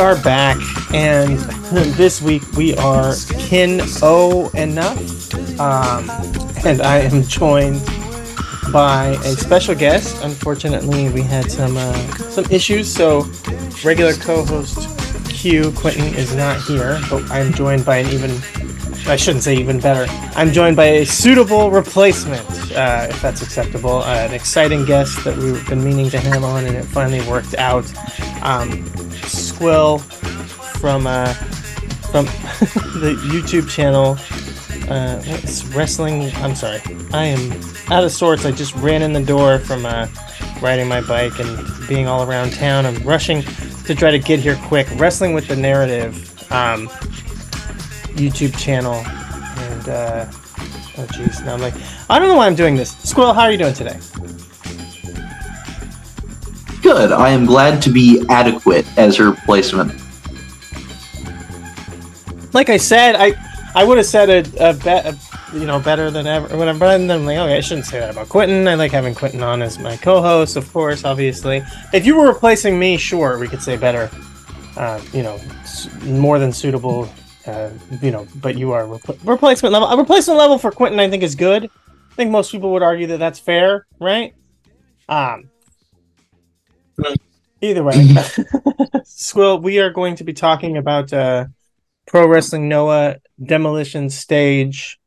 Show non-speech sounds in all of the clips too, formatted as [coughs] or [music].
are back, and [laughs] this week we are Kin O enough, um, and I am joined by a special guest. Unfortunately, we had some uh, some issues, so regular co-host Q Quentin is not here, but I am joined by an even. I shouldn't say even better. I'm joined by a suitable replacement, uh, if that's acceptable. Uh, an exciting guest that we've been meaning to have on, and it finally worked out. Um, Squill from uh, from [laughs] the YouTube channel. Uh, wrestling? I'm sorry, I am out of sorts. I just ran in the door from uh, riding my bike and being all around town. I'm rushing to try to get here quick. Wrestling with the narrative um, YouTube channel, and uh, oh jeez, now I'm like, I don't know why I'm doing this. Squill, how are you doing today? Good. I am glad to be adequate as her replacement. like I said, I I would have said a, a you know, better than ever. When I'm, then I'm like, okay, I shouldn't say that about Quentin. I like having Quentin on as my co-host, of course, obviously. If you were replacing me, sure, we could say better. Uh, you know, more than suitable. Uh, you know, but you are repl- replacement level. A replacement level for Quentin, I think, is good. I think most people would argue that that's fair, right? Um. Either way, [laughs] Squill, we are going to be talking about uh, Pro Wrestling Noah demolition stage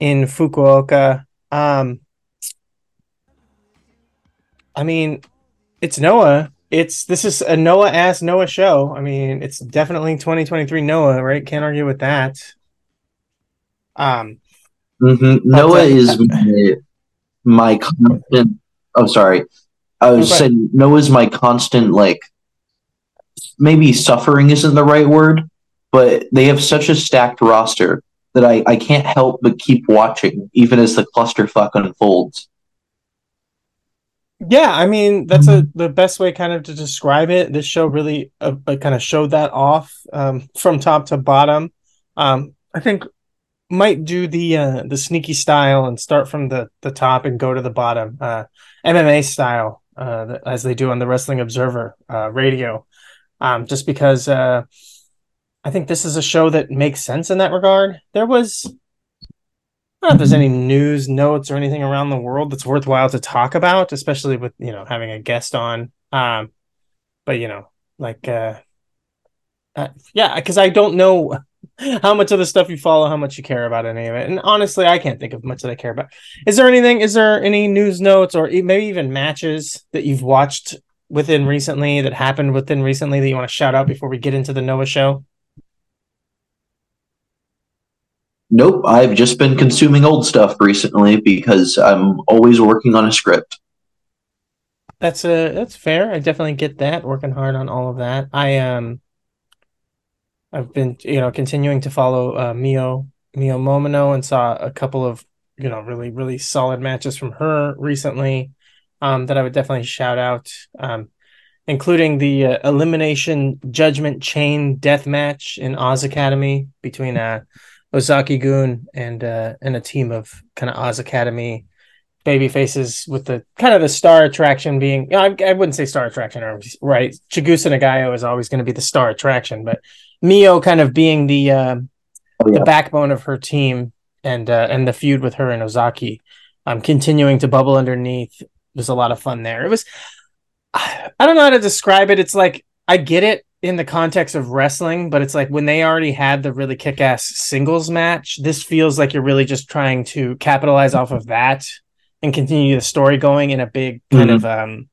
in Fukuoka. Um, I mean, it's Noah. It's this is a Noah ass Noah show. I mean, it's definitely 2023 Noah, right? Can't argue with that. Um, hmm Noah is my, my constant. Oh, sorry. I was Okay. saying Noah's my constant like. Maybe suffering isn't the right word, but they have such a stacked roster that I, I can't help but keep watching, even as the clusterfuck unfolds. Yeah, I mean that's a the best way kind of to describe it. This show really uh, uh, kind of showed that off um, from top to bottom. Um, I think might do the uh, the sneaky style and start from the the top and go to the bottom, uh, MMA style, uh, as they do on the Wrestling Observer uh, radio. Um, just because uh, I think this is a show that makes sense in that regard. There was I don't know if there's any news notes or anything around the world that's worthwhile to talk about, especially with you know having a guest on. Um, but you know, like, uh, uh yeah, because I don't know how much of the stuff you follow, how much you care about any of it, and honestly, I can't think of much that I care about. Is there anything? Is there any news notes or maybe even matches that you've watched within recently that happened within recently that you want to shout out before we get into the Noah show? Nope, I've just been consuming old stuff recently because I'm always working on a script. That's uh that's fair. I definitely get that. Working hard on all of that. I um I've been you know continuing to follow uh Mio Mio Momono and saw a couple of you know really really solid matches from her recently um that I would definitely shout out um including the uh, elimination judgment chain death match in Oz Academy between uh Ozaki-gun and uh and a team of kind of Oz Academy baby faces with the kind of the star attraction being you know, I, I wouldn't say star attraction right? Chigusa Nagayo is always going to be the star attraction but Mio kind of being the uh, Oh, the backbone of her team and uh, and the feud with her and Ozaki um continuing to bubble underneath was a lot of fun there. It was [sighs] I don't know how to describe it. It's like I get it in the context of wrestling but it's like when they already had the really kick-ass singles match this feels like you're really just trying to capitalize off of that and continue the story going in a big kind Mhm. of um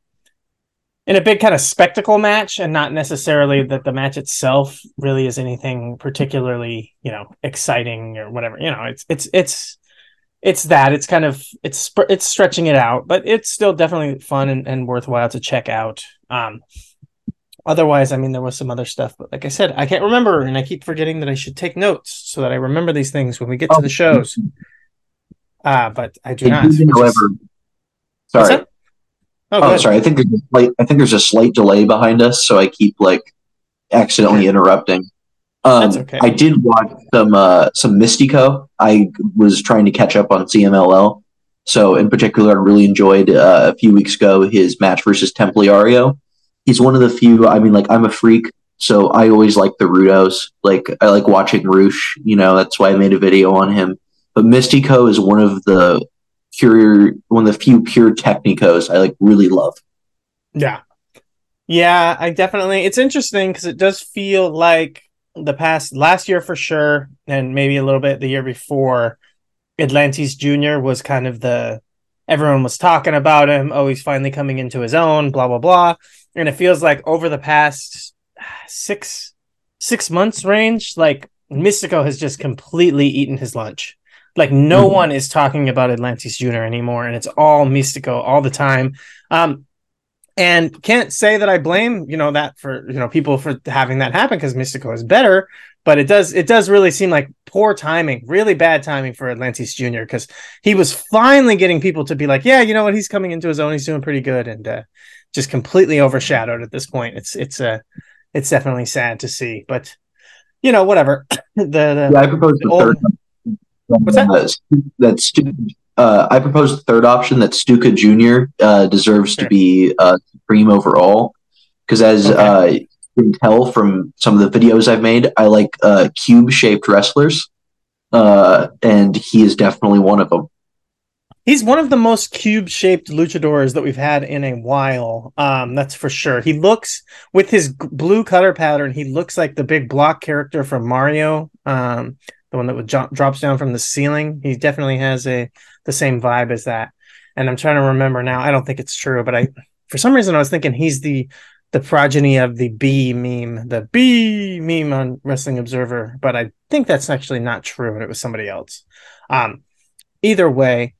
in a big kind of spectacle match and not necessarily that the match itself really is anything particularly you know exciting or whatever you know it's it's it's it's that it's kind of it's it's stretching it out, but it's still definitely fun and, and worthwhile to check out. Um, otherwise, I mean, there was some other stuff, but like I said, I can't remember, and I keep forgetting that I should take notes so that I remember these things when we get to Oh. the shows. Uh, but I do I not. do, which is- however, sorry. Oh, Oh, sorry. I think there's a slight. I think there's a slight delay behind us, so I keep like accidentally interrupting. Um, That's okay. I did watch some uh, some Mystico. I was trying to catch up on CMLL, so in particular, I really enjoyed uh, a few weeks ago his match versus Templario. He's one of the few. I mean, like I'm a freak, so I always like the Rudos. Like I like watching Rush. You know, that's why I made a video on him. But Mystico is one of the pure, one of the few pure technicos I like really love. Yeah. Yeah, I definitely it's interesting because it does feel like the past last year for sure, and maybe a little bit the year before, Atlantis Jr. was kind of the everyone was talking about him. Oh, he's finally coming into his own, blah blah blah. And it feels like over the past six six months range, like Mystico has just completely eaten his lunch. Like no Mhm. one is talking about Atlantis Jr. anymore, and it's all Mystico all the time. Um, and can't say that I blame you know that for you know people for having that happen because Mystico is better, but it does it does really seem like poor timing, really bad timing for Atlantis Jr. because he was finally getting people to be like, yeah, you know what, he's coming into his own, he's doing pretty good, and uh, just completely overshadowed at this point. It's it's uh, it's definitely sad to see, but you know whatever. [coughs] the, the Yeah, I propose the old- third. What's that? Uh, that Stu- uh, I propose the third option that Stuka Jr. Uh, deserves Sure. to be uh, supreme overall. Because as Okay. uh, you can tell from some of the videos I've made, I like uh, cube shaped wrestlers. Uh, and he is definitely one of them. He's one of the most cube-shaped luchadors that we've had in a while. Um, that's for sure. He looks with his blue color pattern. He looks like the big block character from Mario, um, the one that would jo- drops down from the ceiling. He definitely has a the same vibe as that. And I'm trying to remember now. I don't think it's true, but I for some reason I was thinking he's the the progeny of the B meme, the B meme on Wrestling Observer, but I think that's actually not true, and it was somebody else. Um, either way,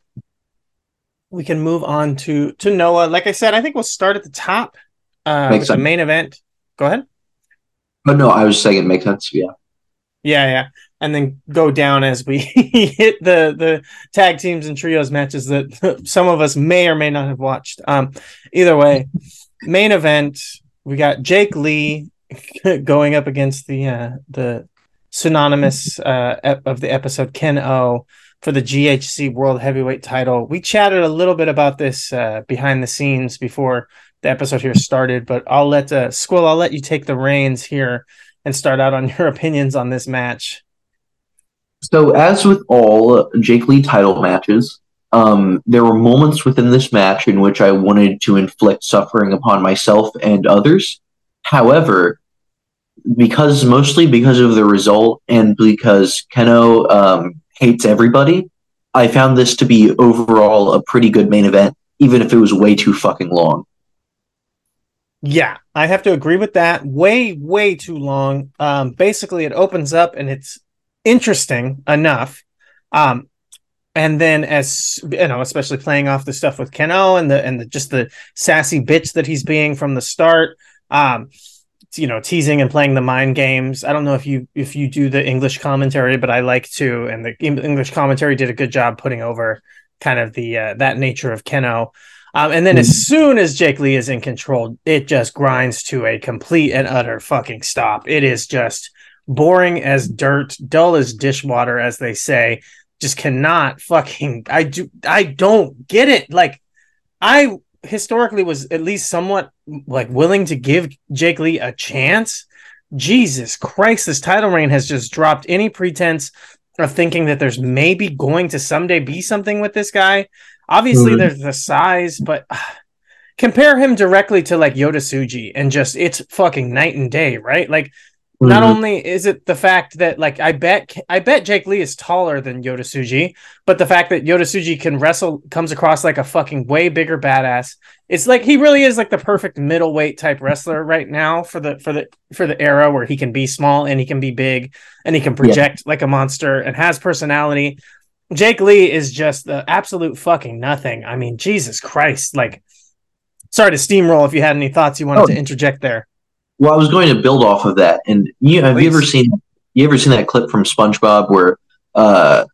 we can move on to to Noah. Like I said, I think we'll start at the top uh, Makes with the sense. main event. Go ahead. But no, I was saying it makes sense. Yeah. Yeah, yeah, and then go down as we [laughs] hit the the tag teams and trios matches that [laughs] some of us may or may not have watched. Um, either way, [laughs] main event we got Jake Lee going up against the uh, the synonymous uh, ep- of the episode Kenoh for the GHC World Heavyweight Title. We chatted a little bit about this uh, behind the scenes before the episode here started, but I'll let uh, Squill. I'll let you take the reins here and start out on your opinions on this match. So, as with all Jake Lee title matches, um, there were moments within this match in which I wanted to inflict suffering upon myself and others. However, because mostly because of the result and because Kenoh um, hates everybody, I found this to be overall a pretty good main event, even if it was way too fucking long. Yeah, I have to agree with that. Way, way too long. Um, basically, it opens up and it's interesting enough. Um, and then as you know, especially playing off the stuff with Kenoh and the and the just the sassy bitch that he's being from the start. Um, you know, teasing and playing the mind games. I don't know if you if you do the English commentary, but I like to, and the English commentary did a good job putting over kind of the uh, that nature of Kenoh. Um, and then as soon as Jake Lee is in control, it just grinds to a complete and utter fucking stop. It is just boring as dirt, dull as dishwater, as they say. Just cannot fucking. I do. I don't get it. Like, I historically was at least somewhat like willing to give Jake Lee a chance. Jesus Christ, this title reign has just dropped any pretense of thinking that there's maybe going to someday be something with this guy. Obviously, Mhm. there's the size, but uh, compare him directly to like Yota Tsuji and just it's fucking night and day, right? Like, not Mhm. only is it the fact that like I bet I bet Jake Lee is taller than Yota Tsuji, but the fact that Yota Tsuji can wrestle comes across like a fucking way bigger badass. It's like he really is like the perfect middleweight type wrestler right now for the for the for the era where he can be small and he can be big and he can project like a monster and has personality. Jake Lee is just the absolute fucking nothing. I mean, Jesus Christ! Like, sorry to steamroll. If you had any thoughts you wanted Oh. to interject there. Well, I was going to build off of that, and you have you ever seen you ever seen that clip from SpongeBob where uh,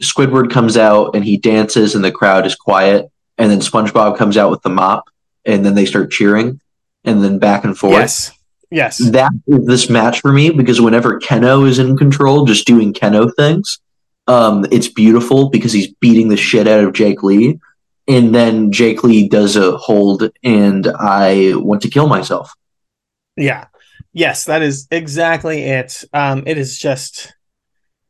Squidward comes out and he dances and the crowd is quiet, and then SpongeBob comes out with the mop, and then they start cheering, and then back and forth. Yes, yes, That is this match for me because whenever Kenoh is in control, just doing Kenoh things, um, it's beautiful because he's beating the shit out of Jake Lee, and then Jake Lee does a hold, and I want to kill myself. Yeah, yes. That is exactly it. Um, it is just,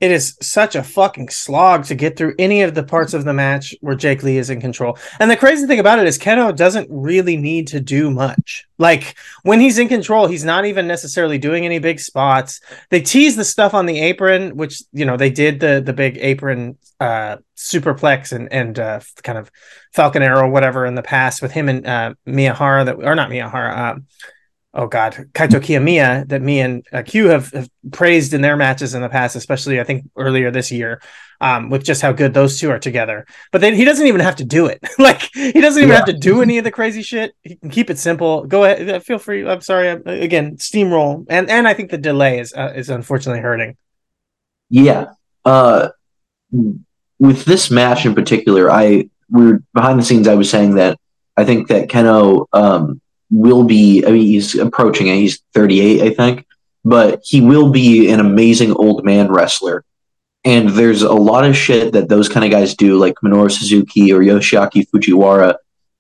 it is such a fucking slog to get through any of the parts of the match where Jake Lee is in control. And the crazy thing about it is Kenoh doesn't really need to do much. Like when he's in control, he's not even necessarily doing any big spots. They tease the stuff on the apron, which you know they did the the big apron uh superplex and and uh kind of Falcon Arrow whatever in the past with him and uh Miyahara that or not Miyahara um oh god Kaito Kiyomiya that me and uh, Q have, have praised in their matches in the past especially I think earlier this year um with just how good those two are together but then he doesn't even have to do it [laughs] like he doesn't even Yeah. have to do any of the crazy shit he can keep it simple go ahead uh, feel free I'm sorry uh, again steamroll and and I think the delay is uh, is unfortunately hurting Yeah. Uh, with this match in particular, I we were behind the scenes. I was saying that I think that Kenoh um, will be. I mean, he's approaching it. He's 38, I think, but he will be an amazing old man wrestler. And there's a lot of shit that those kind of guys do, like Minoru Suzuki or Yoshiaki Fujiwara,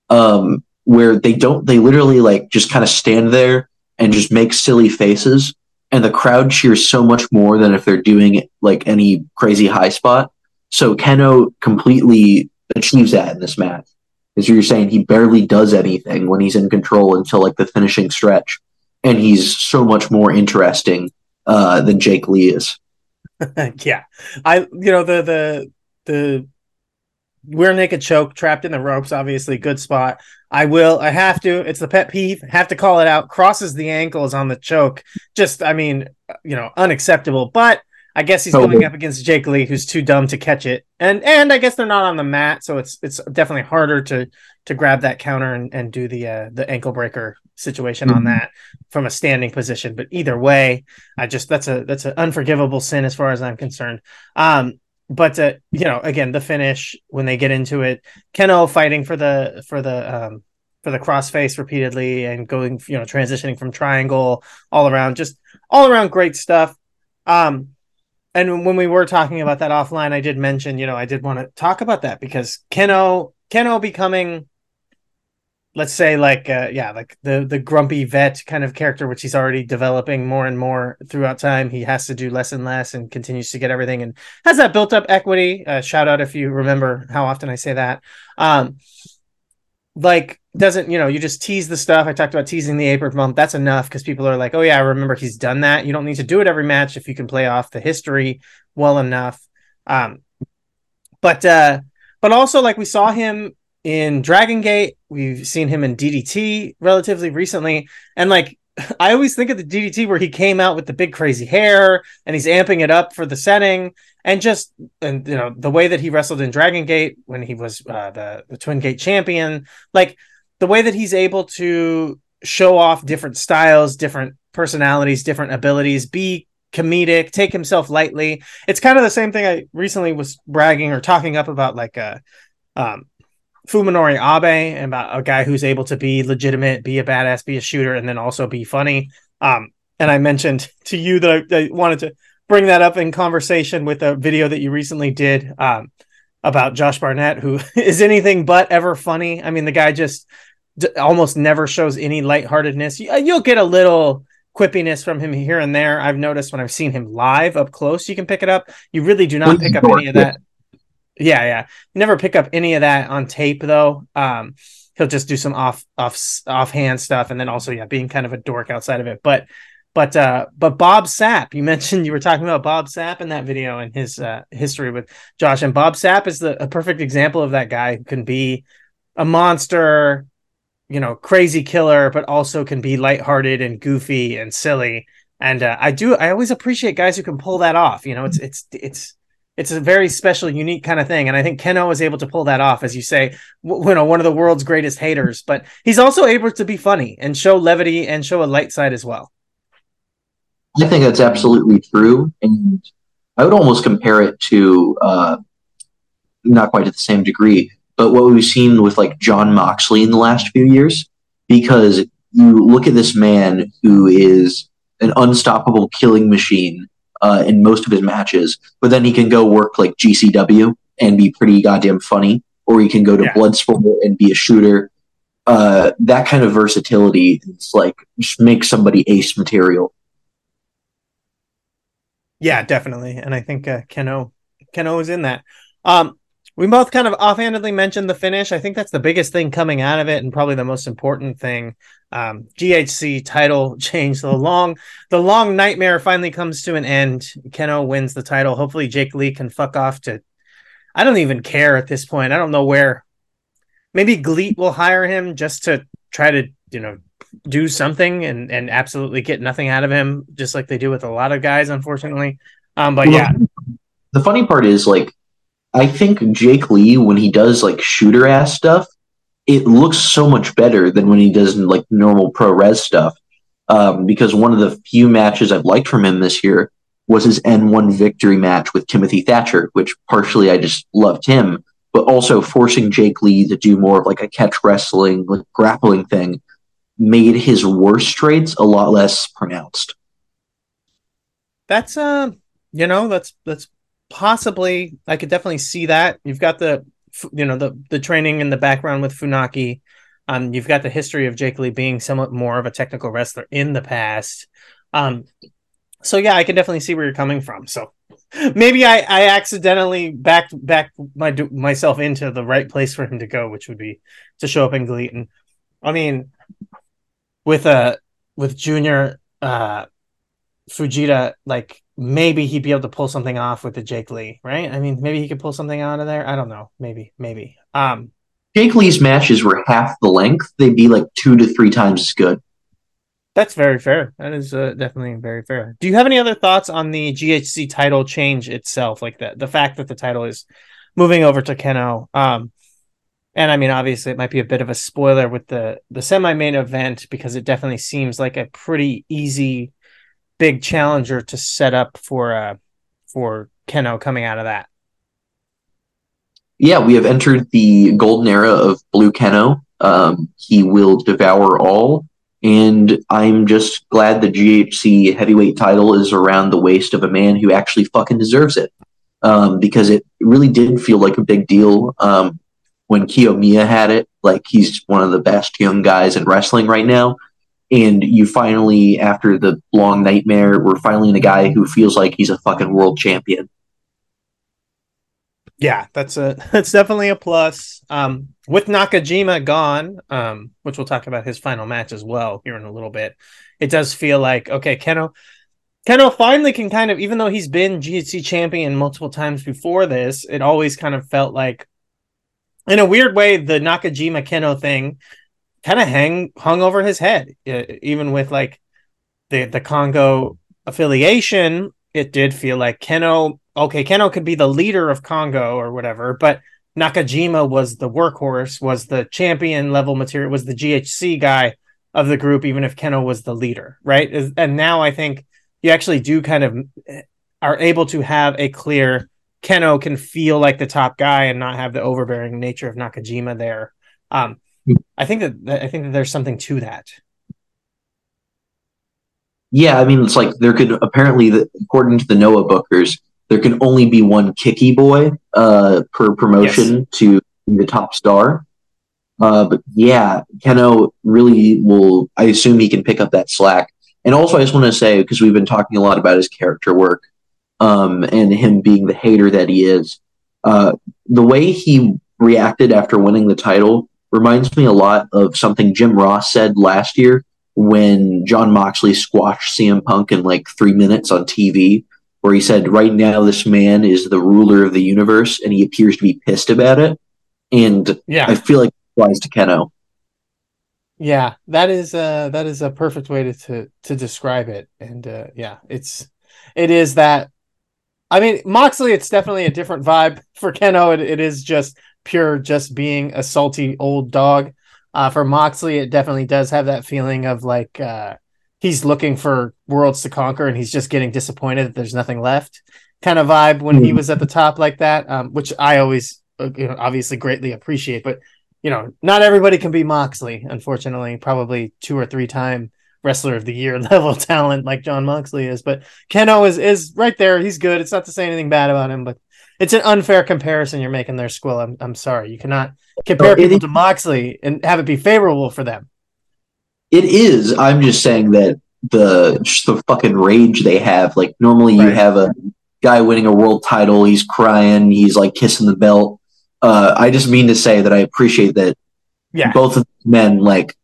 um, where they don't. They literally like just kind of stand there and just make silly faces and the crowd cheers so much more than if they're doing like any crazy high spot. So Kenoh completely achieves that in this match. As you're saying, he barely does anything when he's in control until like the finishing stretch, and he's so much more interesting uh, than Jake Lee is. [laughs] yeah. I you know the the the rear naked choke trapped in the ropes obviously good spot. I will i have to it's the pet peeve have to call it out crosses the ankles on the choke. Just i mean you know unacceptable. But i guess he's Totally. going up against jake lee who's too dumb to catch it and and i guess they're not on the mat so it's it's definitely harder to to grab that counter and, and do the uh the ankle breaker situation on Mhm. that from a standing position but either way I just that's a that's an unforgivable sin as far as I'm concerned. Um, but uh, you know, again, the finish when they get into it, Kenoh fighting for the for the um for the crossface repeatedly and going, you know, transitioning from triangle all around, just all around great stuff. Um, and when we were talking about that offline, I did mention, you know, I did want to talk about that because Kenoh Kenoh becoming let's say like uh, yeah like the the grumpy vet kind of character which he's already developing more and more throughout time. He has to do less and less and continues to get everything and has that built up equity. Uh, shout out if you remember how often i say that. Um like doesn't you know you just tease the stuff. I talked about teasing the apron bump that's enough because people are like oh yeah i remember he's done that. You don't need to do it every match if you can play off the history well enough. Um but uh but also like we saw him in Dragon Gate. We've seen him in DDT relatively recently. And like [laughs] I always think of the DDT where he came out with the big crazy hair and he's amping it up for the setting. And just and you know the way that he wrestled in Dragon Gate when he was uh, the the Twin Gate champion, like the way that he's able to show off different styles, different personalities, different abilities, be comedic, take himself lightly. It's kind of the same thing I recently was bragging or talking up about like a um Fuminori Abe and about a guy who's able to be legitimate, be a badass, be a shooter, and then also be funny. Um, and I mentioned [laughs] to you that I, I wanted to bring that up in conversation with a video that you recently did um, about Josh Barnett, who [laughs] is anything but ever funny. I mean, the guy just d- almost never shows any lightheartedness. You, you'll get a little quippiness from him here and there. I've noticed when I've seen him live up close, you can pick it up. You really do not pick up any of that. Yeah, yeah. You never pick up any of that on tape though. Um, he'll just do some off off offhand stuff, and then also yeah, being kind of a dork outside of it. But but uh, but Bob Sapp, you [laughs] mentioned you were talking about Bob Sapp in that video and his uh, history with Josh, and Bob Sapp is the a perfect example of that guy who can be a monster, you know, crazy killer, but also can be lighthearted and goofy and silly. And uh, I do, I always appreciate guys who can pull that off. You know, it's it's it's it's a very special, unique kind of thing. And I think Kenoh was able to pull that off, as you say, w- you know, one of the world's greatest haters. But he's also able to be funny and show levity and show a light side as well. I think that's absolutely true, and I would almost compare it to uh, not quite to the same degree, but what we've seen with like John Moxley in the last few years, because you look at this man who is an unstoppable killing machine uh, in most of his matches, but then he can go work like GCW and be pretty goddamn funny, or he can go to Yeah. Bloodsport and be a shooter. Uh, that kind of versatility is like just makes somebody ace material. Yeah, definitely. And I think uh, Kenoh Kenoh is in that. Um, we both kind of offhandedly mentioned the finish. I think that's the biggest thing coming out of it, and probably the most important thing. Um, GHC title [laughs] change. The long, the long nightmare finally comes to an end. Kenoh wins the title. Hopefully, Jake Lee can fuck off to. I don't even care at this point. I don't know where. Maybe GLEAT will hire him just to try to, you know, do something and and absolutely get nothing out of him, just like they do with a lot of guys, unfortunately. Um, but Well, yeah, The funny part is like I think Jake Lee when he does like shooter ass stuff, it looks so much better than when he does like normal pro res stuff. Um, because one of the few matches I've liked from him this year was his N1 victory match with Timothy Thatcher, which partially I just loved him, but also forcing Jake Lee to do more of like a catch wrestling, like grappling thing made his worst traits a lot less pronounced. that's uh, you know, that's that's possibly I could definitely see that. You've got the you know the the training in the background with Funaki. Um, you've got the history of Jake Lee being somewhat more of a technical wrestler in the past. Um, so yeah, I can definitely see where you're coming from. So [laughs] maybe I, I accidentally backed back my myself into the right place for him to go, which would be to show up in Gleaton. I mean, with a with Junior uh Fujita, like maybe he'd be able to pull something off with the Jake Lee, right? I mean, maybe he could pull something out of there. I don't know. Maybe, maybe. Um, Jake Lee's matches were half the length, they'd be like two to three times as good. That's very fair. That is uh, definitely very fair. Do you have any other thoughts on the GHC title change itself, like the the fact that the title is moving over to Kenoh? Um, and I mean, obviously, it might be a bit of a spoiler with the the semi main event because it definitely seems like a pretty easy big challenger to set up for uh for Kenoh coming out of that. Yeah, we have entered the golden era of Blue Kenoh. Um, he will devour all, and I'm just glad the GHC heavyweight title is around the waist of a man who actually fucking deserves it. Um, because it really did feel like a big deal um, when Kiyomiya had it. Like he's one of the best young guys in wrestling right now. And you finally, after the long nightmare, we're finally in a guy who feels like he's a fucking world champion. Yeah, that's a [laughs] that's definitely a plus. Um, with Nakajima gone, um, which we'll talk about his final match as well here in a little bit. It does feel like okay, Kenoh, Kenoh finally can kind of, even though he's been GHC champion multiple times before this, it always kind of felt like, in a weird way, the Nakajima Kenoh thing kind of hang hung over his head, even with like the the Congo affiliation. It did feel like Kenoh okay, Kenoh could be the leader of Congo or whatever, but Nakajima was the workhorse, was the champion level material, was the GHC guy of the group, even if Kenoh was the leader, right? And now I think you actually do kind of eh, are able to have a clear Kenoh can feel like the top guy and not have the overbearing nature of Nakajima there. Um, I think that I think that there's something to that. Yeah, I mean, it's like there could apparently, according to the Noah bookers, there can only be one kicky boy uh, per promotion to be the top star. Uh, but yeah, Kenoh really will. I assume he can pick up that slack. And also, I just want to say because we've been talking a lot about his character work um, and him being the hater that he is. Uh, the way he reacted after winning the title reminds me a lot of something Jim Ross said last year when John Moxley squashed CM Punk in like three minutes on TV, where he said, Right now, this man is the ruler of the universe, and he appears to be pissed about it. And Yeah, I feel like it applies to Kenoh. Yeah, that is uh that is a perfect way to to, to describe it. And uh yeah, it's it is that I mean, Moxley, it's definitely a different vibe [laughs] for Kenoh. It, it is just pure, just being a salty old dog. Uh, for Moxley, it definitely does have that feeling of like uh, he's looking for worlds to conquer and he's just getting disappointed that there's nothing left kind of vibe when he was at the top like that, um, which I always, uh, you know, obviously greatly appreciate. But you know, not everybody can be Moxley, unfortunately. Probably two or three time wrestler of the year [laughs] level talent like John Moxley is. But Kenoh is is right there. He's good. It's not to say anything bad about him, but it's an unfair comparison you're making there, Squill. I'm I'm sorry. You cannot compare people to Moxley and have it be favorable for them. It is. I'm just saying that the the fucking rage they have. Like normally you have a guy winning a world title, he's crying, he's like kissing the belt. Uh, I just mean to say that I appreciate that Yeah. both of these men like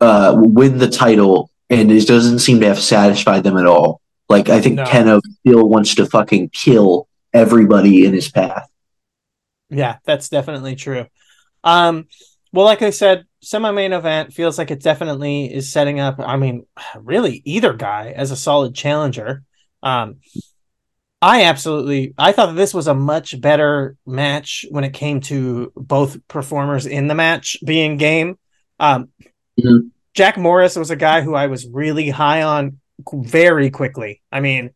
uh, win the title, and it doesn't seem to have satisfied them at all. Like I think No. Kenoh still wants to fucking kill everybody in his path. Yeah, that's definitely true. Um, well, like I said, semi-main event feels like it definitely is setting up. I mean, really, either guy as a solid challenger. Um, I absolutely, I thought this was a much better match when it came to both performers in the match being game. Um, Mhm. Jack Morris was a guy who I was really high on very quickly. I mean,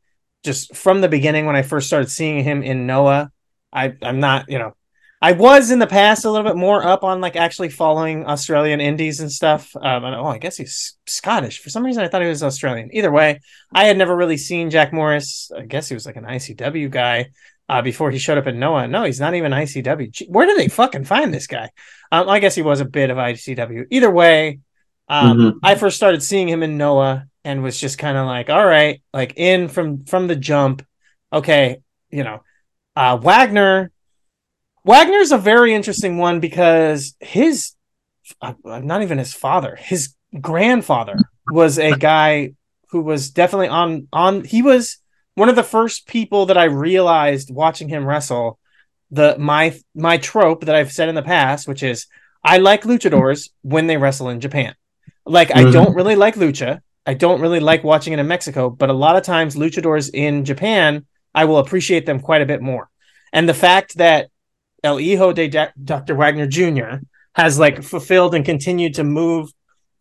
just from the beginning when I first started seeing him in Noah, I I'm not, you know, I was in the past a little bit more up on like actually following Australian indies and stuff. Um, and, oh, I guess he's Scottish. For some reason, I thought he was Australian. Either way, I had never really seen Jack Morris. I guess he was like an ICW guy uh, before he showed up in Noah. No, he's not even ICW. Gee, Where did they fucking find this guy? Um, I guess he was a bit of ICW. Either way, um, Mhm. I first started seeing him in Noah and was just kind of like, all right, like in from from the jump. Okay, you know, uh, Wagner. Wagner's a very interesting one because his, uh, not even his father, his grandfather was a guy who was definitely on on. He was one of the first people that I realized watching him wrestle. The my my trope that I've said in the past, which is I like luchadors when they wrestle in Japan. Like I Mhm. don't really like lucha. I don't really like watching it in Mexico, but a lot of times luchadors in Japan, I will appreciate them quite a bit more. And the fact that El Hijo de Dr. Wagner Jr. has like fulfilled and continued to move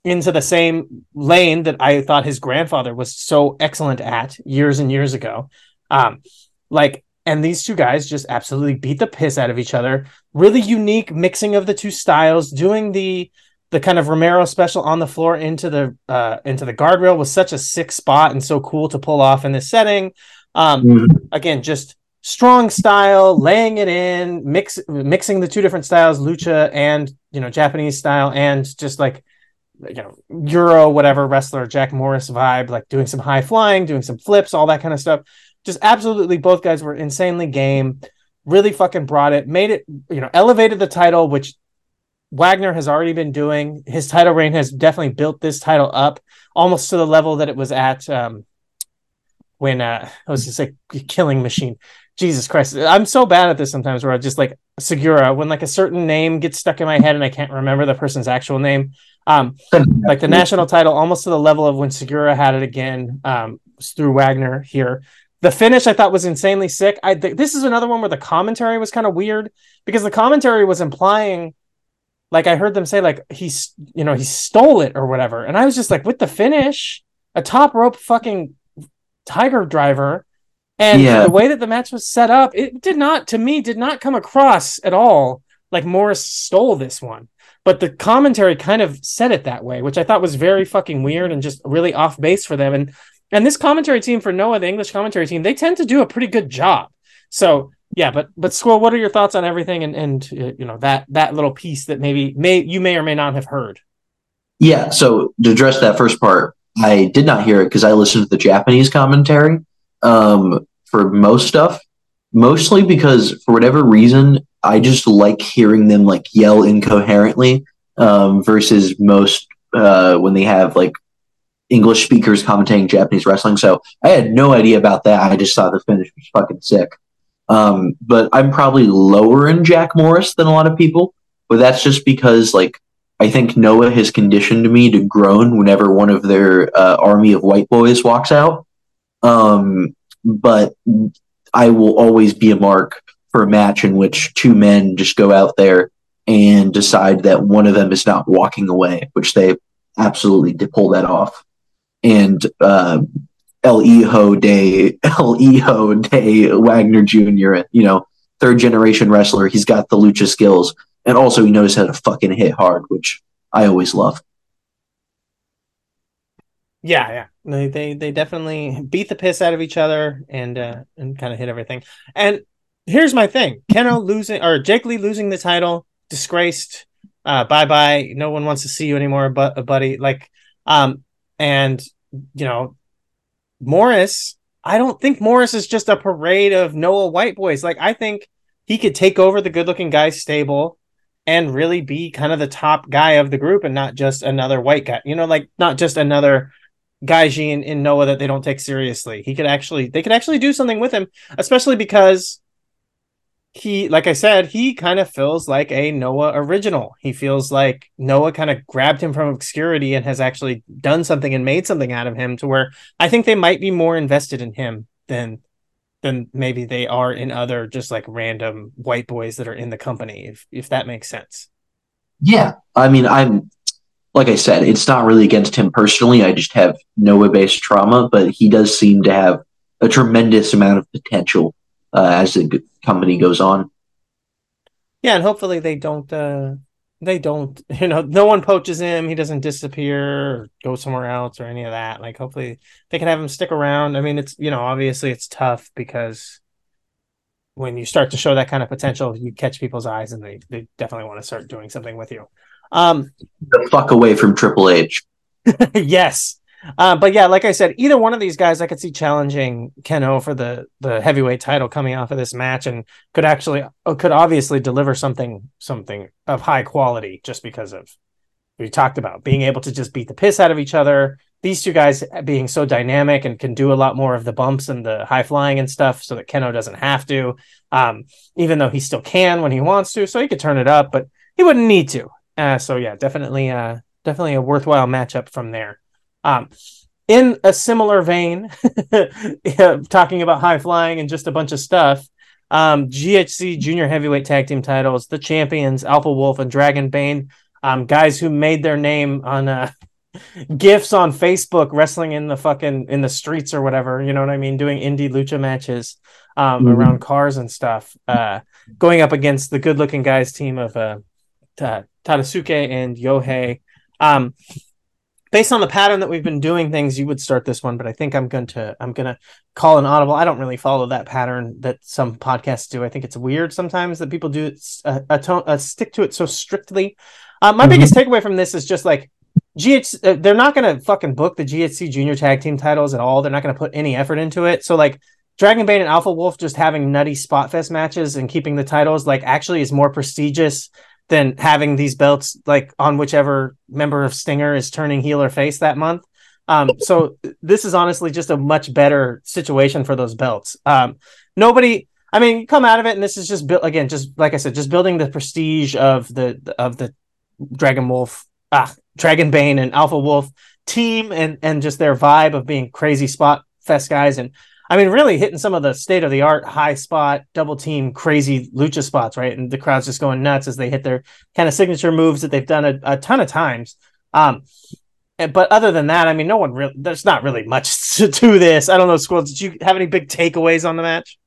into the same lane that I thought his grandfather was so excellent at years and years ago. Um, like, and these two guys just absolutely beat the piss out of each other. Really unique mixing of the two styles, doing the the kind of Romero special on the floor into the uh into the guardrail was such a sick spot and so cool to pull off in this setting. Um, Mhm. again, just strong style, laying it in, mix mixing the two different styles, lucha and you know Japanese style, and just like you know Euro whatever wrestler Jack Morris vibe, like doing some high flying, doing some flips, all that kind of stuff. Just absolutely, both guys were insanely game. Really fucking brought it, made it, you know, elevated the title, which Wagner has already been doing. His title reign has definitely built this title up almost to the level that it was at um, when uh, I was just like killing machine. Jesus Christ, I'm so bad at this sometimes where I just like Sugiura when like a certain name gets stuck in my head and I can't remember the person's actual name. Um, [laughs] like the national title almost to the level of when Sugiura had it again um, through Wagner here. The finish I thought was insanely sick. I th- this is another one where the commentary was kind of weird because the commentary was implying like I heard them say like he's you know he stole it or whatever. And I was just like with the finish a top rope fucking tiger driver. And Yeah. the way that the match was set up it did not to me did not come across at all like Morris stole this one. But the commentary kind of said it that way which I thought was very fucking weird and just really off base for them. And and this commentary team for Noah the English commentary team they tend to do a pretty good job. So yeah, but but Squirrel, what are your thoughts on everything and and uh, you know that that little piece that maybe may you may or may not have heard? Yeah, so to address that first part, I did not hear it because I listened to the Japanese commentary um, for most stuff, mostly because for whatever reason, I just like hearing them like yell incoherently um, versus most uh, when they have like English speakers commentating Japanese wrestling. So I had no idea about that. I just thought the finish was fucking sick. Um, but I'm probably lower in Jack Morris than a lot of people, but that's just because like I think Noah has conditioned me to groan whenever one of their uh, army of white boys walks out. Um, but I will always be a mark for a match in which two men just go out there and decide that one of them is not walking away, which they absolutely pull that off. And uh, De El Hijo de Wagner Jr., you know, third generation wrestler. He's got the lucha skills, and also he knows how to fucking hit hard, which I always love. Yeah, yeah. They they, they definitely beat the piss out of each other and uh, and kind of hit everything. And here's my thing: Kenoh losing or Jake Lee losing the title, disgraced. Uh, bye bye. No one wants to see you anymore, but buddy. Like, um, and you know, Morris. I don't think Morris is just a parade of Noah white boys. Like, I think he could take over the good looking guy stable and really be kind of the top guy of the group and not just another white guy. You know, like not just another Gaijin in, in Noah that they don't take seriously. He could actually they could actually do something with him, especially because he like I said, he kind of feels like a Noah original. He feels like Noah kind of grabbed him from obscurity and has actually done something and made something out of him to where I think they might be more invested in him than than maybe they are in other just like random white boys that are in the company, if if that makes sense. Yeah. I mean, I'm like I said, it's not really against him personally. I just have Noah based trauma, but he does seem to have a tremendous amount of potential uh, as the company goes on. Yeah, and hopefully they don't. Uh, they don't. [laughs] You know, no one poaches him. He doesn't disappear or go somewhere else or any of that. Like, hopefully they can have him stick around. I mean, it's you know, obviously it's tough because when you start to show that kind of potential, you catch people's eyes, and they they definitely want to start doing something with you. Um, the fuck away from Triple H. [laughs] yes. Uh, but yeah, like I said, either one of these guys I could see challenging Kenoh for the the heavyweight title coming off of this match, and could actually uh, could obviously deliver something something of high quality just because of we talked about being able to just beat the piss out of each other. These two guys being so dynamic and can do a lot more of the bumps and the high flying and stuff, so that Kenoh doesn't have to. Um, even though he still can when he wants to, so he could turn it up, but he wouldn't need to. Uh, so yeah, definitely, uh, definitely a worthwhile matchup from there. Um, in a similar vein, [laughs] talking about high flying and just a bunch of stuff. Um, GHC Junior Heavyweight Tag Team titles, the champions Alpha Wolf and Dragon Bane, um, guys who made their name on uh, [laughs] gifs on Facebook, wrestling in the fucking in the streets or whatever. You know what I mean? Doing indie lucha matches um, mm-hmm. around cars and stuff. Uh, going up against the good looking guys team of uh, Tadasuke and Yohei. Um, based on the pattern that we've been doing things, you would start this one, but I think I'm going to I'm going to call an audible. I don't really follow that pattern that some podcasts do. I think it's weird sometimes that people do a, a, tone, a stick to it so strictly. Uh, my mm-hmm. biggest takeaway from this is just like GH, uh, they're not going to fucking book the GHC junior tag team titles at all. They're not going to put any effort into it. So like Dragon Bane and Alpha Wolf just having nutty spot fest matches and keeping the titles like actually is more prestigious than having these belts like on whichever member of Stinger is turning heel or face that month. Um, so this is honestly just a much better situation for those belts. Um, nobody, I mean, you come out of it, and this is just built again, just like I said, just building the prestige of the of the Dragon Wolf, ah, Dragon Bane, and Alpha Wolf team, and and just their vibe of being crazy spot fest guys and I mean, really hitting some of the state of the art high spot, double team, crazy lucha spots, right? And the crowd's just going nuts as they hit their kind of signature moves that they've done a, a ton of times. Um, but other than that, I mean, no one really, there's not really much [laughs] to, to this. I don't know, Squirrel, did you have any big takeaways on the match?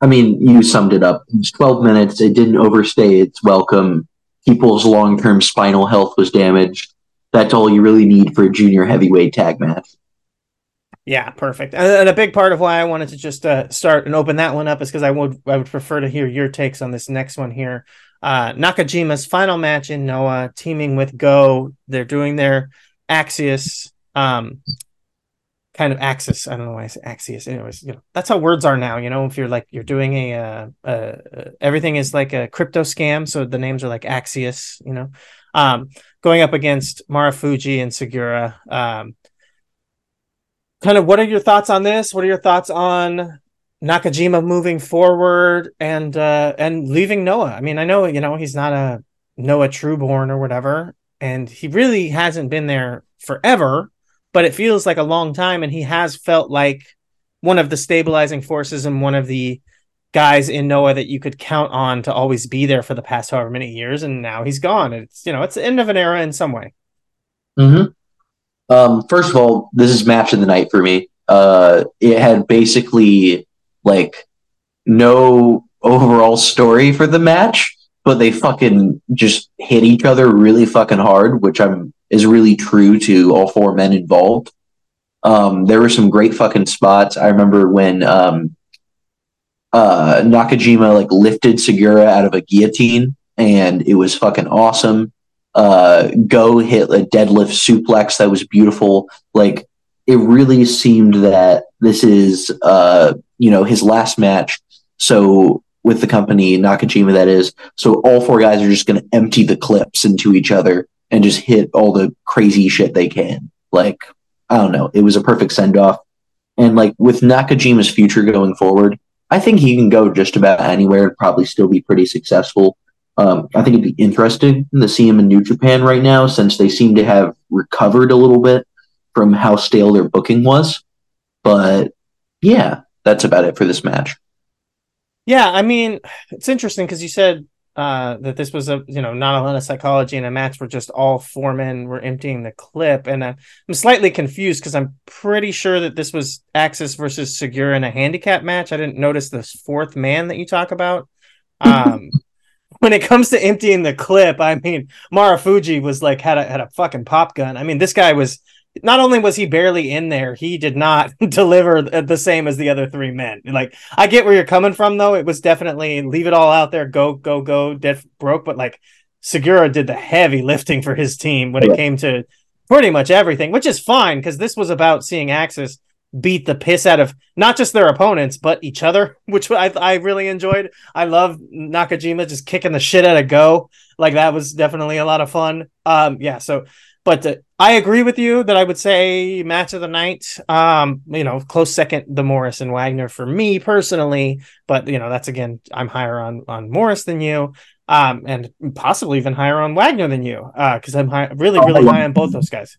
I mean, you summed it up. It was 12 minutes. It didn't overstay its welcome. People's long term spinal health was damaged. That's all you really need for a junior heavyweight tag match. Yeah, perfect. And a big part of why I wanted to just uh, start and open that one up is because I would I would prefer to hear your takes on this next one here. Uh, Nakajima's final match in Noah, teaming with Go. They're doing their Axius, um, kind of AXIZ. I don't know why I say Axius. Anyways, you know that's how words are now. You know, if you're like you're doing a, uh, uh, everything is like a crypto scam, so the names are like Axius. You know, um, going up against Marufuji and Sugiura. Um, kind of what are your thoughts on this? What are your thoughts on Nakajima moving forward and uh and leaving Noah? I mean, I know you know he's not a Noah Trueborn or whatever, and he really hasn't been there forever, but it feels like a long time, and he has felt like one of the stabilizing forces and one of the guys in Noah that you could count on to always be there for the past however many years, and now he's gone. It's you know it's the end of an era in some way. hmm Um, first of all, this is match of the night for me. Uh, it had basically like no overall story for the match, but they fucking just hit each other really fucking hard, which I'm is really true to all four men involved. Um, there were some great fucking spots. I remember when um, uh, Nakajima like lifted Sugiura out of a guillotine, and it was fucking awesome. Uh, Go hit a deadlift suplex that was beautiful. Like it really seemed that this is uh, you know his last match. So with the company Nakajima, that is. So all four guys are just going to empty the clips into each other and just hit all the crazy shit they can. Like I don't know, it was a perfect send off. And like with Nakajima's future going forward, I think he can go just about anywhere and probably still be pretty successful. Um, I think it'd be interesting to see him in New Japan right now since they seem to have recovered a little bit from how stale their booking was. But yeah, that's about it for this match. Yeah, I mean, it's interesting because you said uh, that this was a you know not a lot of psychology in a match where just all four men were emptying the clip, and uh, I'm slightly confused because I'm pretty sure that this was AXIZ versus Sugiura in a handicap match. I didn't notice this fourth man that you talk about. [laughs] Um, when it comes to emptying the clip, I mean, Marufuji was like had a had a fucking pop gun. I mean, this guy was not only was he barely in there, he did not [laughs] deliver the same as the other three men. Like, I get where you're coming from, though. It was definitely leave it all out there, go, go, go, dead broke. But like, Sugiura did the heavy lifting for his team when it came to pretty much everything, which is fine because this was about seeing AXIZ beat the piss out of not just their opponents but each other, [laughs] which I I really enjoyed. I love Nakajima just kicking the shit out of Go. Like that was definitely a lot of fun. Um, yeah, so but uh, I agree with you that I would say match of the night. Um, you know, close second the Morris and Wagner for me personally, but you know that's again I'm higher on on Morris than you, um, and possibly even higher on Wagner than you, uh, because I'm high, really really high on both those guys.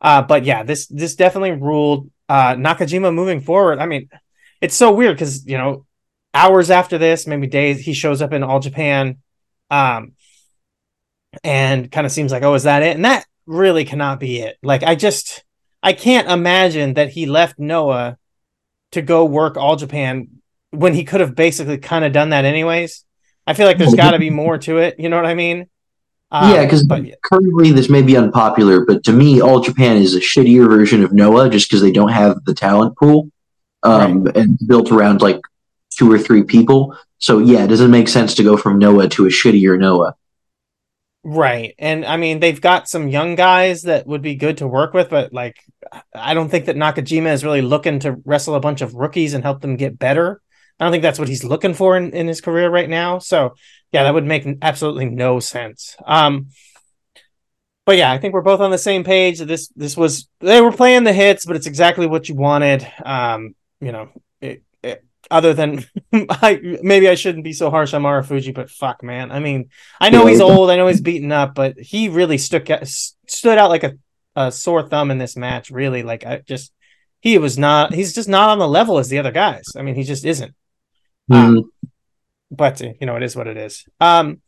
Uh, but yeah, this this definitely ruled uh Nakajima moving forward. I mean, it's so weird because you know hours after this, maybe days, he shows up in All Japan, um, and kind of seems like, oh, is that it? And that really cannot be it. Like I just I can't imagine that he left Noah to go work all Japan when he could have basically kind of done that anyways. I feel like there's got to be more to it. You know what I mean? Um, yeah, because currently this may be unpopular, but to me, All Japan is a shittier version of Noah just because they don't have the talent pool um, right. and built around like two or three people. So yeah, it doesn't make sense to go from Noah to a shittier Noah. Right. And I mean, they've got some young guys that would be good to work with, but like, I don't think that Nakajima is really looking to wrestle a bunch of rookies and help them get better. I don't think that's what he's looking for in, in his career right now. So, yeah, that would make absolutely no sense. Um, but yeah, I think we're both on the same page. This this was they were playing the hits, but it's exactly what you wanted. Um, you know, it, other than [laughs] I maybe I shouldn't be so harsh on Marufuji, but fuck, man. I mean, I know he's old, I know he's beaten up, but he really stuck stood out like a, a sore thumb in this match. Really, like I just he was not. He's just not on the level as the other guys. I mean, he just isn't. Mm. Um, but you know, it is what it is. Um,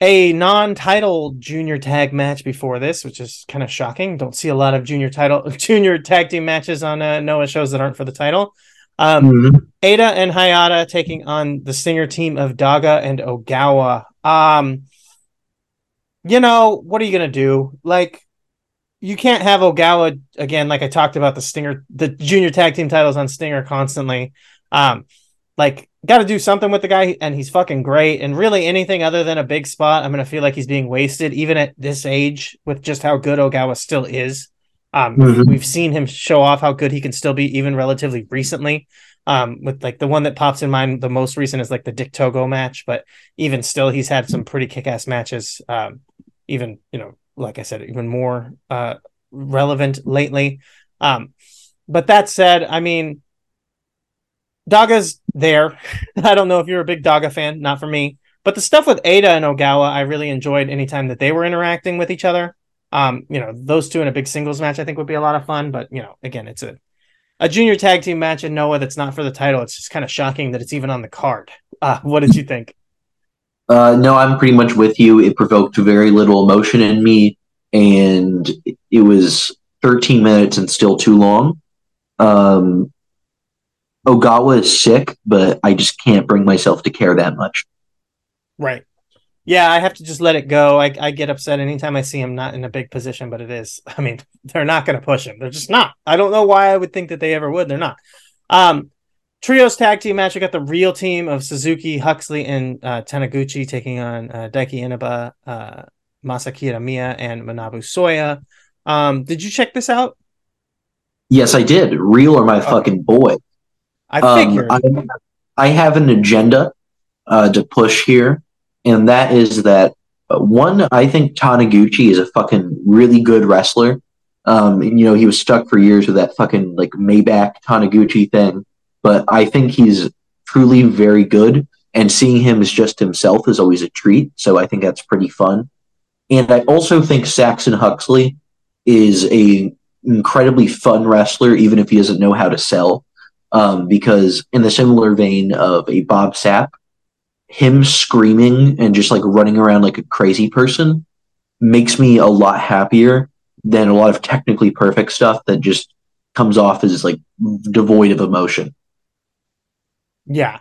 a non-title junior tag match before this, which is kind of shocking. Don't see a lot of junior title [laughs] junior tag team matches on uh, Noah shows that aren't for the title. Um, mm-hmm. Eita and Hayata taking on the Stinger team of Daga and Ogawa. Um, you know, what are you gonna do? Like, you can't have Ogawa again. Like I talked about the Stinger, the junior tag team titles on Stinger constantly. Um, like, got to do something with the guy, and he's fucking great. And really, anything other than a big spot, I'm gonna feel like he's being wasted, even at this age, with just how good Ogawa still is. Um, mm-hmm. We've seen him show off how good he can still be, even relatively recently. Um, with like the one that pops in mind, the most recent is like the Dick Togo match, but even still, he's had some pretty kick-ass matches. Um, even you know, like I said, even more uh, relevant lately. Um, but that said, I mean, Daga's there. [laughs] I don't know if you're a big Daga fan, not for me. But the stuff with Eita and Ogawa, I really enjoyed anytime that they were interacting with each other. Um, you know, those two in a big singles match, I think would be a lot of fun. But you know, again, it's a a junior tag team match in Noah that's not for the title. It's just kind of shocking that it's even on the card. Uh, what did you think? Uh, no, I'm pretty much with you. It provoked very little emotion in me, and it was 13 minutes and still too long. Um, Ogawa is sick, but I just can't bring myself to care that much. Right. Yeah, I have to just let it go. I, I get upset anytime I see him not in a big position, but it is. [laughs] I mean, they're not going to push him. They're just not. I don't know why I would think that they ever would. They're not. Um, trios tag team match. I got the real team of Suzuki, Huxley, and uh, Taniguchi taking on uh, Daiki Inaba, uh, Masaki Kitamiya, and Manabu Soya. Um, did you check this out? Yes, I did. Real or my okay. fucking boy. I figured. Um, I, I, have an agenda uh, to push here, and that is that uh, one, I think Taniguchi is a fucking really good wrestler. Um, and, you know, he was stuck for years with that fucking like Maybach Taniguchi thing, but I think he's truly very good. And seeing him as just himself is always a treat. So I think that's pretty fun. And I also think Saxon Huxley is a incredibly fun wrestler, even if he doesn't know how to sell. Um, because in the similar vein of a Bob Sapp, him screaming and just like running around like a crazy person makes me a lot happier than a lot of technically perfect stuff that just comes off as like devoid of emotion. Yeah.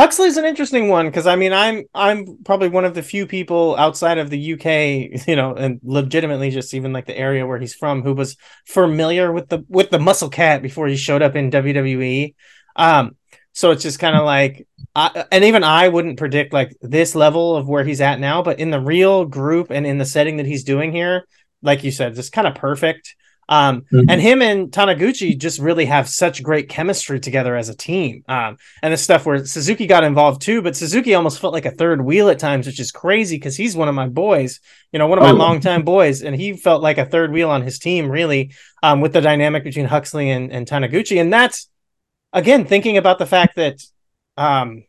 Huxley's an interesting one because I mean I'm I'm probably one of the few people outside of the UK, [laughs] you know, and legitimately just even like the area where he's from who was familiar with the with the Muscle Cat before he showed up in WWE. Um, so it's just kind of like, I, and even I wouldn't predict like this level of where he's at now, but in the real group and in the setting that he's doing here, like you said, just kind of perfect. Um, mm-hmm. and him and Taniguchi just really have such great chemistry together as a team. Um, and the stuff where Suzuki got involved too, but Suzuki almost felt like a third wheel at times, which is crazy because he's one of my boys, you know, one of my oh. longtime boys, and he felt like a third wheel on his team, really, um, with the dynamic between Huxley and, and Taniguchi. And that's again thinking about the fact that um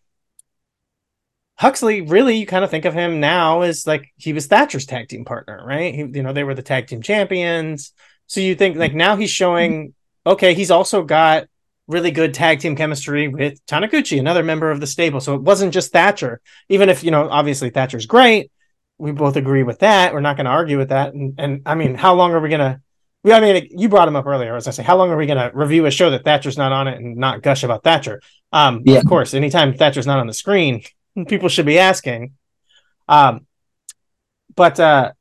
Huxley, really, you kind of think of him now as like he was Thatcher's tag team partner, right? He, you know, they were the tag team champions. So you think like now he's showing, okay, he's also got really good tag team chemistry with Taniguchi, another member of the stable. So it wasn't just Thatcher, even if, you know, obviously Thatcher's great. We both agree with that. We're not going to argue with that. And, and I mean, how long are we going to we, I mean, you brought him up earlier. As I say, how long are we going to review a show that Thatcher's not on it and not gush about Thatcher? Um, yeah. Of course, anytime Thatcher's not on the screen, [laughs] people should be asking. Um, but uh,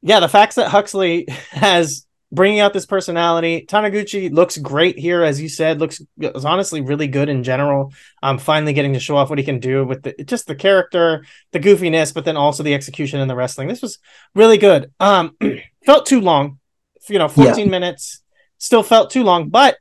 yeah, the facts that Huxley [laughs] has bringing out this personality. Taniguchi looks great here, as you said. Looks is honestly really good in general. Um, finally getting to show off what he can do with the, just the character, the goofiness, but then also the execution and the wrestling. This was really good. Um, [clears throat] felt too long you know 14 yeah. minutes still felt too long but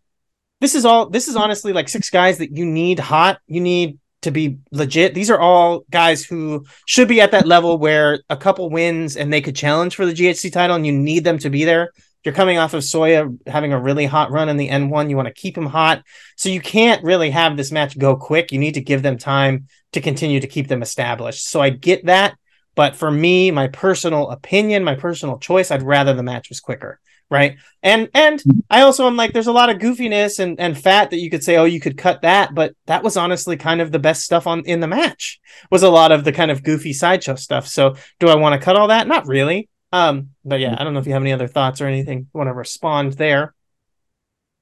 this is all this is honestly like six guys that you need hot you need to be legit these are all guys who should be at that level where a couple wins and they could challenge for the GHC title and you need them to be there you're coming off of Soya having a really hot run in the N1 you want to keep him hot. So you can't really have this match go quick. You need to give them time to continue to keep them established. So I get that. But for me my personal opinion my personal choice I'd rather the match was quicker right? And and i also am like there's a lot of goofiness and and fat that you could say oh you could cut that. But that was honestly kind of the best stuff on in the match was a lot of the kind of goofy sideshow stuff. So do i want to cut all that? Not really um but yeah i don't know if you have any other thoughts or anything want to respond there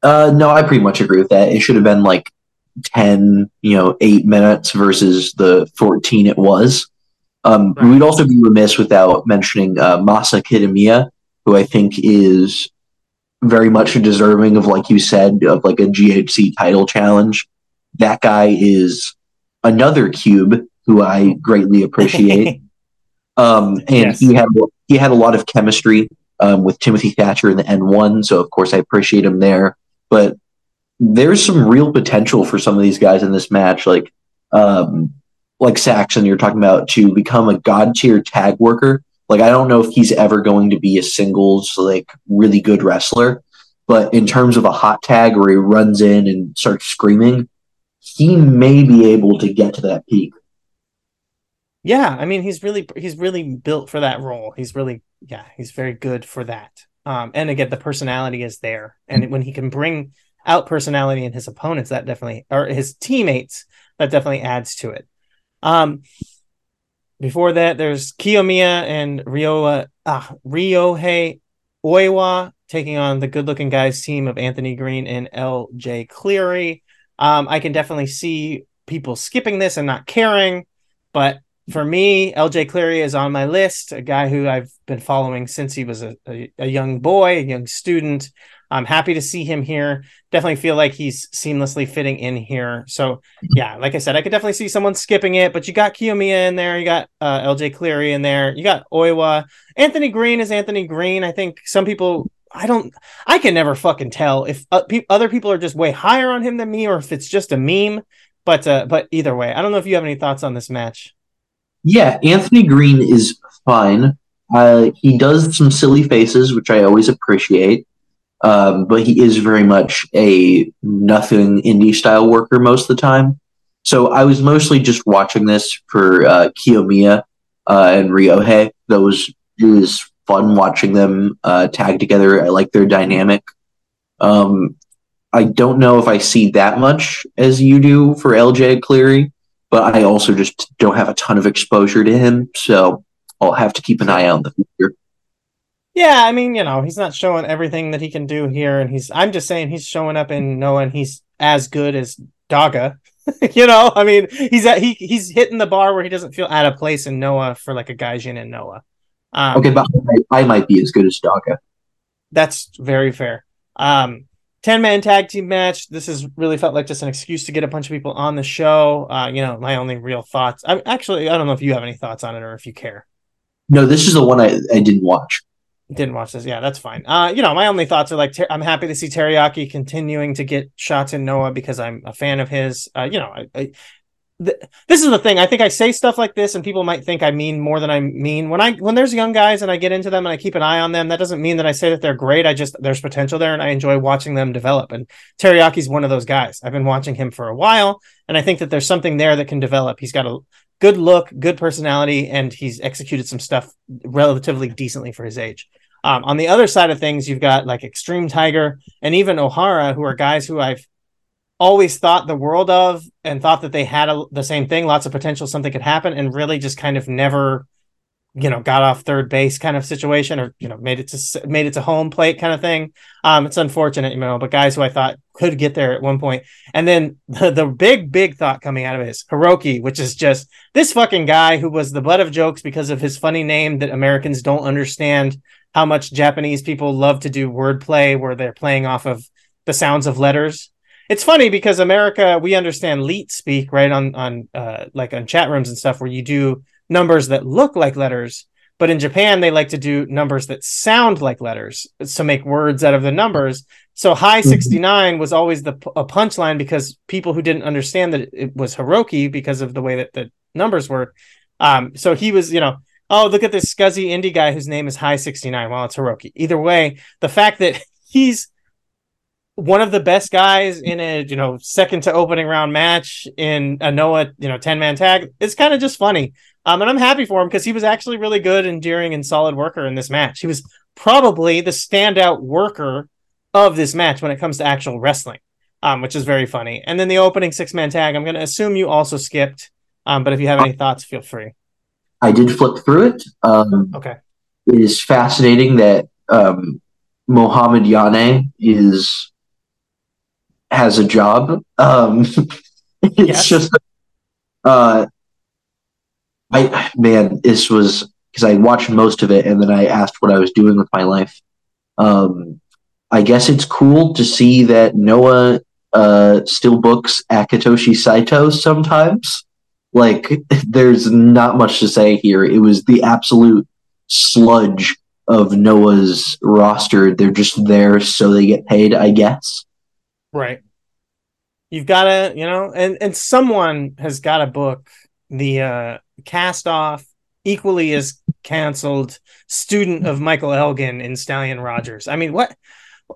uh no i pretty much agree with that it should have been like 10 you know 8 minutes versus the 14 it was um right. we'd also be remiss without mentioning uh, masa kitamiya who I think is very much deserving of, like you said, of like a GHC title challenge. That guy is another cube who I greatly [laughs] appreciate. Um, and yes. he had he had a lot of chemistry um, with Timothy Thatcher in the N1, so of course I appreciate him there. But there's some real potential for some of these guys in this match, like um, like Saxon you're talking about, to become a god tier tag worker like I don't know if he's ever going to be a singles like really good wrestler, but in terms of a hot tag where he runs in and starts screaming, he may be able to get to that peak. Yeah, I mean he's really he's really built for that role. He's really yeah, he's very good for that. Um, and again, the personality is there, and when he can bring out personality in his opponents, that definitely or his teammates, that definitely adds to it. Um, before that, there's Kiyomiya and Ryoa ah, Ryohei Oiwa taking on the good-looking guys team of Anthony Green and L.J. Cleary. Um, I can definitely see people skipping this and not caring, but for me, LJ Cleary is on my list, a guy who I've been following since he was a, a, a, young boy, a young student. I'm happy to see him here. Definitely feel like he's seamlessly fitting in here. So, yeah, like I said, I could definitely see someone skipping it, but you got Kiyomiya in there, you got uh, LJ Cleary in there, you got Oiwa. Anthony Green is Anthony Green. I think some people I don't I can never fucking tell if uh, other people are just way higher on him than me or if it's just a meme. But uh, but either way, I don't know if you have any thoughts on this match. Yeah, Anthony Green is fine. Uh, he does some silly faces, which I always appreciate. Um, but he is very much a nothing indie style worker most of the time. So I was mostly just watching this for uh, Kiyomiya uh, and Ryohei. That was it was fun watching them uh, tag together. I like their dynamic. Um, I don't know if I see that much as you do for LJ Cleary, but I also just don't have a ton of exposure to him, so I'll have to keep an eye in the future. Yeah, I mean, you know, he's not showing everything that he can do here, and he's. I'm just saying he's showing up in knowing he's as good as Daga. [laughs] you know, I mean, he's at he he's hitting the bar where he doesn't feel out of place in Noah for like a Gaijin in Noah. Um, okay, but I, I, might be as good as Daga. That's very fair. Um, 10 man tag team match. This has really felt like just an excuse to get a bunch of people on the show. Uh, you know, my only real thoughts. I actually I don't know if you have any thoughts on it or if you care. No, this is the one I, I didn't watch. Didn't watch this. Yeah, that's fine. Uh, you know, my only thoughts are like ter- I'm happy to see Teriyaki continuing to get shots in Noah because I'm a fan of his. Uh, you know, I, I, this is the thing. I think I say stuff like this, and people might think I mean more than I mean. When I when there's young guys and I get into them and I keep an eye on them, that doesn't mean that I say that they're great. I just there's potential there, and I enjoy watching them develop. And Teriyaki's one of those guys. I've been watching him for a while, and I think that there's something there that can develop. He's got a good look, good personality, and he's executed some stuff relatively decently for his age. Um, on the other side of things, you've got like Extreme Tiger and even Ohara, who are guys who I've always thought the world of and thought that they had a, the same thing, lots of potential, something could happen, and really just kind of never, you know, got off third base kind of situation, or you know, made it to made it to home plate kind of thing. Um, it's unfortunate, you know, but guys who I thought could get there at one point, and then the, the big big thought coming out of it is Hiroki, which is just this fucking guy who was the butt of jokes because of his funny name that Americans don't understand how much Japanese people love to do wordplay where they're playing off of the sounds of letters it's funny because America, we understand leet speak, right? On on uh, like on chat rooms and stuff where you do numbers that look like letters. But in Japan, they like to do numbers that sound like letters to make words out of the numbers. So high mm-hmm. 69 was always the a punchline because people who didn't understand that it was Hiroki because of the way that the numbers were. Um, so he was, you know, oh, look at this scuzzy indie guy whose name is High 69. Well, it's Hiroki. Either way, the fact that [laughs] he's one of the best guys in a you know second to opening round match in a Noah you know ten man tag. It's kind of just funny, um, and I'm happy for him because he was actually really good, endearing, and solid worker in this match. He was probably the standout worker of this match when it comes to actual wrestling, um, which is very funny. And then the opening six man tag. I'm going to assume you also skipped, um, but if you have any thoughts, feel free. I did flip through it. Um, okay, it is fascinating that um, Mohamed Yone is has a job. Um, [laughs] it's yes. just, uh, I man, this was because I watched most of it and then I asked what I was doing with my life. Um, I guess it's cool to see that Noah uh, still books Akitoshi Saito sometimes. Like, [laughs] there's not much to say here. It was the absolute sludge of Noah's roster. They're just there so they get paid, I guess. Right. You've got to, you know, and and someone has got to book the uh cast off equally as canceled student of Michael Elgin in Stallion Rogers. I mean, what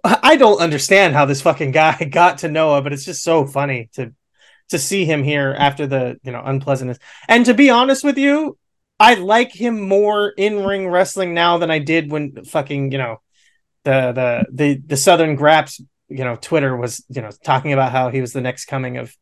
I don't understand how this fucking guy [laughs] got to Noah, but it's just so funny to to see him here after the, you know, unpleasantness. And to be honest with you, I like him more in ring wrestling now than I did when fucking, you know, the the the the Southern Graps you know Twitter was you know talking about how he was the next coming of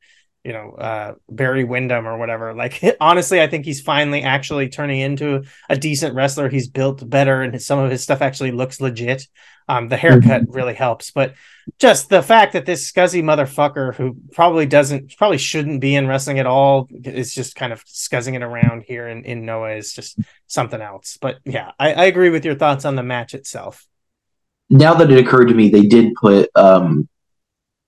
you know uh Barry Windham or whatever. Like [laughs] honestly, I think he's finally actually turning into a decent wrestler. He's built better and some of his stuff actually looks legit. Um the haircut mm-hmm. really helps, but just the fact that this scuzzy motherfucker who probably doesn't probably shouldn't be in wrestling at all is just kind of scuzzing it around here in, in Noah is just something else. But yeah, I, I agree with your thoughts on the match itself. Now that it occurred to me, they did put um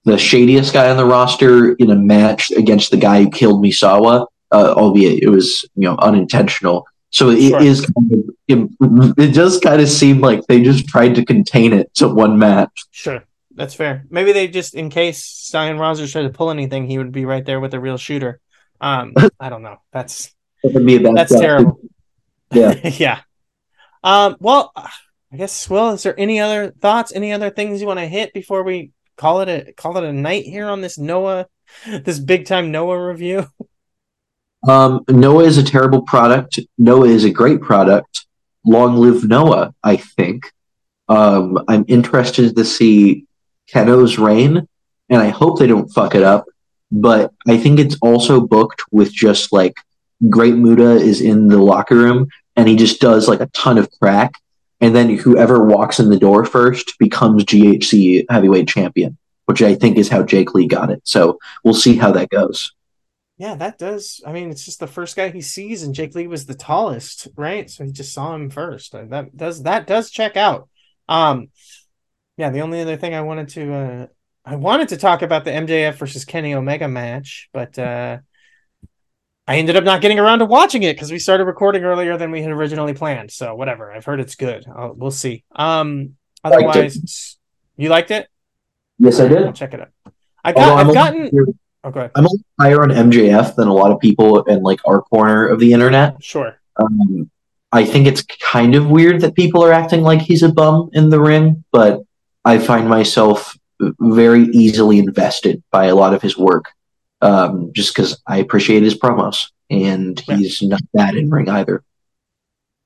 the shadiest guy on the roster in a match against the guy who killed Misawa, uh, albeit it was you know unintentional. So it sure. is kind of, it, it just kind of seemed like they just tried to contain it to one match. Sure, that's fair. Maybe they just in case Stallion Rogers tried to pull anything, he would be right there with a real shooter. Um, I don't know. That's [laughs] that that's terrible. Yeah, [laughs] yeah. Um, well, I guess. Well, is there any other thoughts? Any other things you want to hit before we call it a call it a night here on this Noah, [laughs] this big time Noah review? [laughs] Um, Noah is a terrible product. Noah is a great product. Long live Noah, I think. Um, I'm interested to see Kenoh's reign, and I hope they don't fuck it up. But I think it's also booked with just like Great Muta is in the locker room and he just does like a ton of crack and then whoever walks in the door first becomes GHC heavyweight champion, which I think is how Jake Lee got it. So we'll see how that goes. Yeah, that does. I mean, it's just the first guy he sees, and Jake Lee was the tallest, right? So he just saw him first. That does that does check out. Um, yeah. The only other thing I wanted to uh, I wanted to talk about the MJF versus Kenny Omega match, but uh, I ended up not getting around to watching it because we started recording earlier than we had originally planned. So whatever. I've heard it's good. I'll, we'll see. Um, otherwise, liked you liked it? Yes, I did. I'll check it out. I got. I've gotten. Okay. I'm a little higher on MJF than a lot of people in like our corner of the internet. Sure. Um, I think it's kind of weird that people are acting like he's a bum in the ring, but I find myself very easily invested by a lot of his work um, just because I appreciate his promos, and he's yeah. not bad in ring either.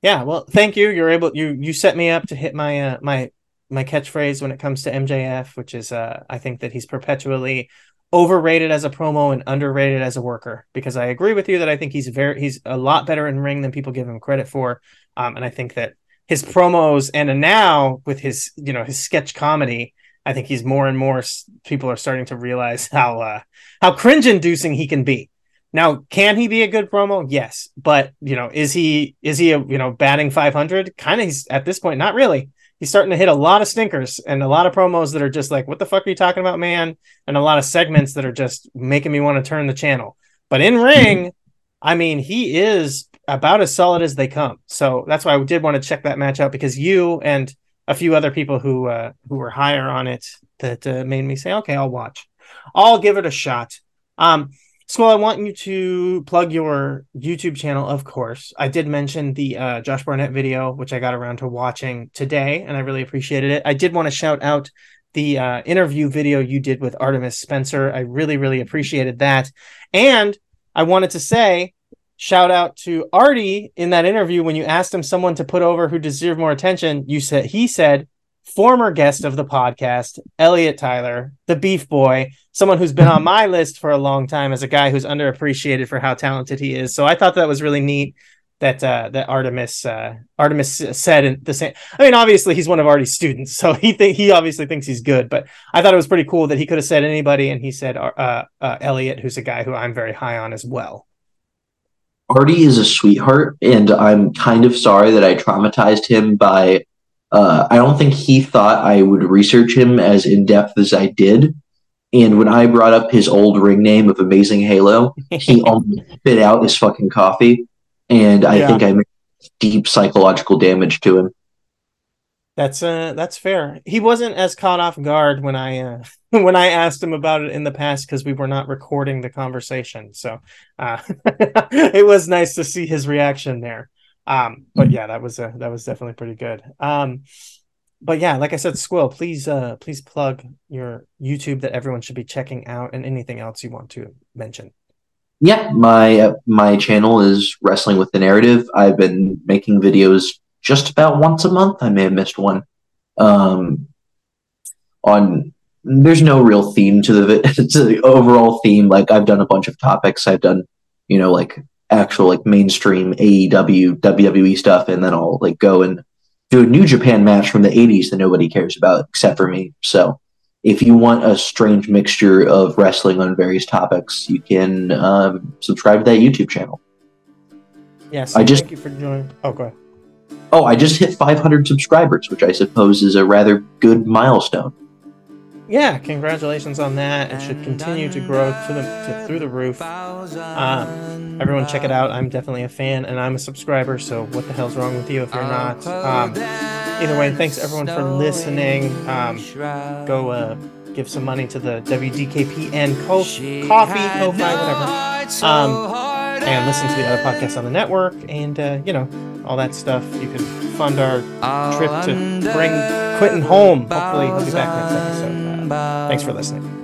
Yeah, well, thank you. You're able you you set me up to hit my uh, my my catchphrase when it comes to MJF, which is uh, I think that he's perpetually overrated as a promo and underrated as a worker because I agree with you that I think he's very he's a lot better in ring than people give him credit for, um, and I think that his promos and now with his you know his sketch comedy I think he's more and more people are starting to realize how uh, how cringe inducing he can be. Now, can he be a good promo? Yes, but you know, is he is he a you know batting 500? Kind of at this point, not really. He's starting to hit a lot of stinkers and a lot of promos that are just like, "What the fuck are you talking about, man?" And a lot of segments that are just making me want to turn the channel. But in ring, I mean, he is about as solid as they come. So that's why I did want to check that match out because you and a few other people who uh, who were higher on it that uh, made me say, okay, I'll watch. I'll give it a shot. Um, so I want you to plug your YouTube channel, of course. I did mention the uh, Josh Barnett video, which I got around to watching today, and I really appreciated it. I did want to shout out the uh, interview video you did with Artemis Spencer. I really, really appreciated that. And I wanted to say shout out to Artie in that interview when you asked him someone to put over who deserved more attention. You said he said former guest of the podcast, Elliot Tyler, the Beef Boy, someone who's been on my list for a long time as a guy who's underappreciated for how talented he is. So I thought that was really neat that uh, that Artemis uh, Artemis said in the same. I mean, obviously he's one of Artie's students, so he think he obviously thinks he's good. But I thought it was pretty cool that he could have said anybody, and he said uh, uh, Elliot, who's a guy who I'm very high on as well. Artie is a sweetheart, and I'm kind of sorry that I traumatized him by. Uh, I don't think he thought I would research him as in depth as I did. And when I brought up his old ring name of Amazing Halo, he [laughs] almost spit out his fucking coffee. And I yeah. think I made deep psychological damage to him. That's uh that's fair. He wasn't as caught off guard when I uh [laughs] when I asked him about it in the past because we were not recording the conversation. So uh [laughs] it was nice to see his reaction there. Um but yeah, that was uh, that was definitely pretty good. Um but yeah, like I said, Squill, please uh please plug your YouTube that everyone should be checking out and anything else you want to mention. Yeah, my uh, my channel is Wrestling with the Narrative. I've been making videos just about once a month. I may have missed one um, on there's no real theme to the [laughs] to the overall theme. Like I've done a bunch of topics. I've done you know like actual like mainstream AEW WWE stuff, and then I'll like go and do a New Japan match from the 80s that nobody cares about except for me. So if you want a strange mixture of wrestling on various topics, you can um, subscribe to that YouTube channel. Yes. I just- thank you for joining. Oh, go ahead. Oh, I just hit 500 subscribers, which I suppose is a rather good milestone. Yeah, congratulations on that. It should continue to grow to the to, through the roof. Um, everyone, check it out. I'm definitely a fan, and I'm a subscriber. So what the hell's wrong with you if you're not? Um, either way, thanks everyone for listening. Um, go uh, give some money to the WDKP and Co- Coffee, Ko-Fi, whatever. Um, and listen to the other podcasts on the network, and uh, you know all that stuff. You can fund our trip to bring Quentin home. Hopefully, he'll be back next episode. Uh, thanks for listening.